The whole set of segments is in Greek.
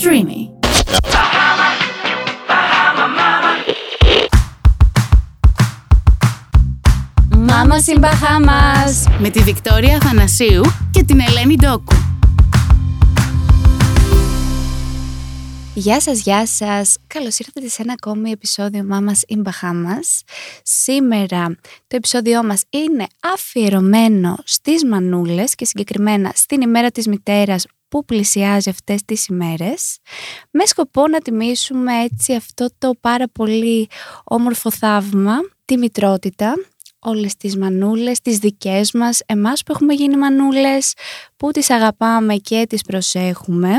Streamy. Μάμα στην Μπαχάμας με τη Βικτόρια Θανασίου και την Ελένη Ντόκου. Γεια σας, γεια σας. Καλώς ήρθατε σε ένα ακόμη επεισόδιο Μάμας in Bahamas. Σήμερα το επεισόδιό μας είναι αφιερωμένο στις μανούλες και συγκεκριμένα στην ημέρα της μητέρας που πλησιάζει αυτές τις ημέρες με σκοπό να τιμήσουμε έτσι αυτό το πάρα πολύ όμορφο θαύμα, τη μητρότητα όλες τις μανούλες, τις δικές μας, εμάς που έχουμε γίνει μανούλες, που τις αγαπάμε και τις προσέχουμε.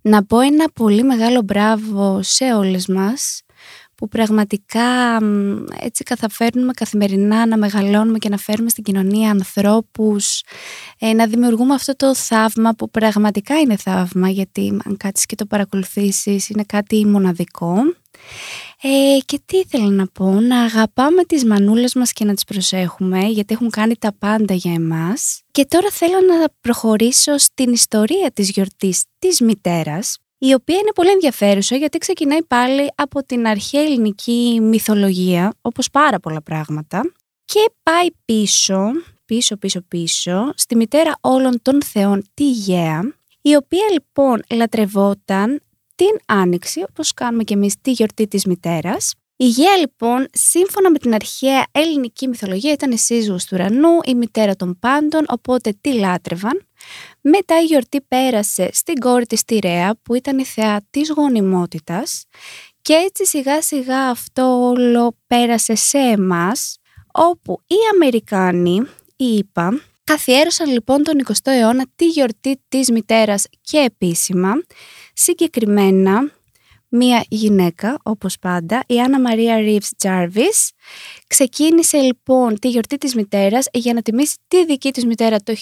Να πω ένα πολύ μεγάλο μπράβο σε όλες μας, που πραγματικά έτσι καταφέρνουμε καθημερινά να μεγαλώνουμε και να φέρουμε στην κοινωνία ανθρώπους, ε, να δημιουργούμε αυτό το θαύμα που πραγματικά είναι θαύμα, γιατί αν κάτσεις και το παρακολουθήσεις είναι κάτι μοναδικό. Ε, και τι ήθελα να πω, να αγαπάμε τις μανούλες μας και να τις προσέχουμε γιατί έχουν κάνει τα πάντα για εμάς. Και τώρα θέλω να προχωρήσω στην ιστορία της γιορτής της μητέρας η οποία είναι πολύ ενδιαφέρουσα γιατί ξεκινάει πάλι από την αρχαία ελληνική μυθολογία όπως πάρα πολλά πράγματα και πάει πίσω, πίσω πίσω πίσω στη μητέρα όλων των θεών τη Γαία η οποία λοιπόν λατρευόταν την Άνοιξη, όπως κάνουμε και εμείς τη γιορτή της μητέρας. Η Γέα λοιπόν, σύμφωνα με την αρχαία ελληνική μυθολογία, ήταν η σύζυγος του ουρανού, η μητέρα των πάντων, οπότε τη λάτρευαν. Μετά η γιορτή πέρασε στην κόρη της τη Ρέα, που ήταν η θεά της γονιμότητας και έτσι σιγά σιγά αυτό όλο πέρασε σε εμάς, όπου οι Αμερικάνοι, οι ΙΠΑ, καθιέρωσαν λοιπόν τον 20ο αιώνα τη γιορτή της μητέρας και επίσημα, Συγκεκριμένα, μία γυναίκα, όπως πάντα, η Άννα Μαρία Ρίβς Τζάρβις, ξεκίνησε λοιπόν τη γιορτή της μητέρας για να τιμήσει τη δική της μητέρα το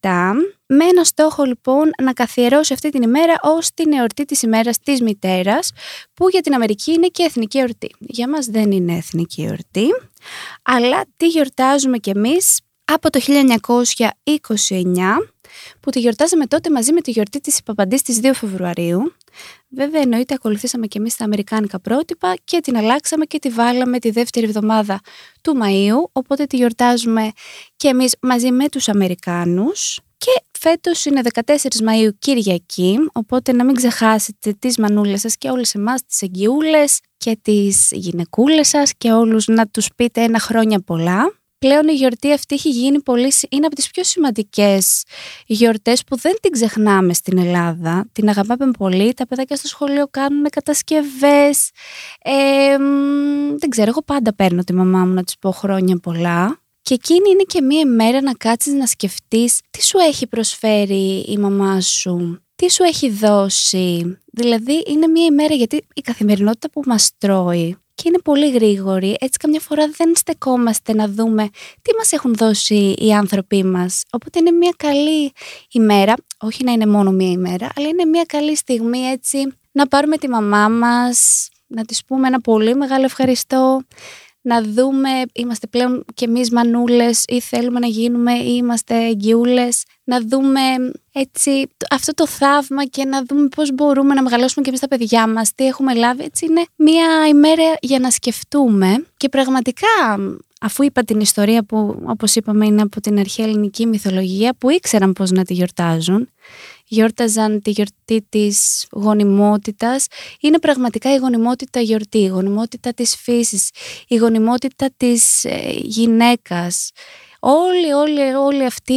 1907, με ένα στόχο λοιπόν να καθιερώσει αυτή την ημέρα ως την εορτή της ημέρας της μητέρας, που για την Αμερική είναι και εθνική εορτή. Για μας δεν είναι εθνική εορτή, αλλά τη γιορτάζουμε κι εμείς από το 1929 που τη γιορτάζαμε τότε μαζί με τη γιορτή της Παπαντής της 2 Φεβρουαρίου. Βέβαια εννοείται ακολουθήσαμε και εμείς τα αμερικάνικα πρότυπα και την αλλάξαμε και τη βάλαμε τη δεύτερη εβδομάδα του Μαΐου, οπότε τη γιορτάζουμε και εμείς μαζί με τους Αμερικάνους. Και φέτος είναι 14 Μαΐου Κυριακή, οπότε να μην ξεχάσετε τις μανούλες σας και όλες εμάς τις εγγυούλες και τις γυναικούλες σας και όλους να τους πείτε ένα χρόνια πολλά πλέον η γιορτή αυτή έχει γίνει πολύ, είναι από τις πιο σημαντικές γιορτές που δεν την ξεχνάμε στην Ελλάδα. Την αγαπάμε πολύ, τα παιδάκια στο σχολείο κάνουν κατασκευές. Ε, δεν ξέρω, εγώ πάντα παίρνω τη μαμά μου να της πω χρόνια πολλά. Και εκείνη είναι και μία μέρα να κάτσεις να σκεφτείς τι σου έχει προσφέρει η μαμά σου, τι σου έχει δώσει. Δηλαδή είναι μία ημέρα γιατί η καθημερινότητα που μας τρώει και είναι πολύ γρήγορη. Έτσι καμιά φορά δεν στεκόμαστε να δούμε τι μας έχουν δώσει οι άνθρωποι μας. Οπότε είναι μια καλή ημέρα, όχι να είναι μόνο μια ημέρα, αλλά είναι μια καλή στιγμή έτσι να πάρουμε τη μαμά μας, να της πούμε ένα πολύ μεγάλο ευχαριστώ, να δούμε, είμαστε πλέον και εμείς μανούλες ή θέλουμε να γίνουμε ή είμαστε εγγυούλες, να δούμε έτσι αυτό το θαύμα και να δούμε πώς μπορούμε να μεγαλώσουμε και εμείς τα παιδιά μας, τι έχουμε λάβει. Έτσι είναι μια ημέρα για να σκεφτούμε και πραγματικά αφού είπα την ιστορία που όπως είπαμε είναι από την αρχαία ελληνική μυθολογία που ήξεραν πώς να τη γιορτάζουν γιόρταζαν τη γιορτή της γονιμότητας. Είναι πραγματικά η γονιμότητα γιορτή, η γονιμότητα της φύσης, η γονιμότητα της ε, γυναίκας. Όλη, όλη, όλη αυτή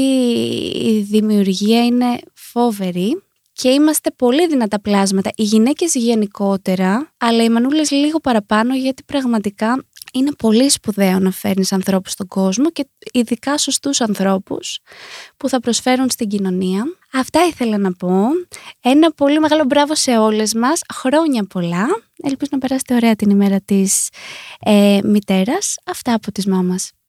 η δημιουργία είναι φόβερη και είμαστε πολύ δυνατά πλάσματα. Οι γυναίκες γενικότερα, αλλά οι μανούλες λίγο παραπάνω γιατί πραγματικά είναι πολύ σπουδαίο να φέρνεις ανθρώπους στον κόσμο και ειδικά σωστούς ανθρώπους που θα προσφέρουν στην κοινωνία. Αυτά ήθελα να πω. Ένα πολύ μεγάλο μπράβο σε όλες μας. Χρόνια πολλά. Ελπίζω να περάσετε ωραία την ημέρα της ε, μητέρας. Αυτά από τις μάμας.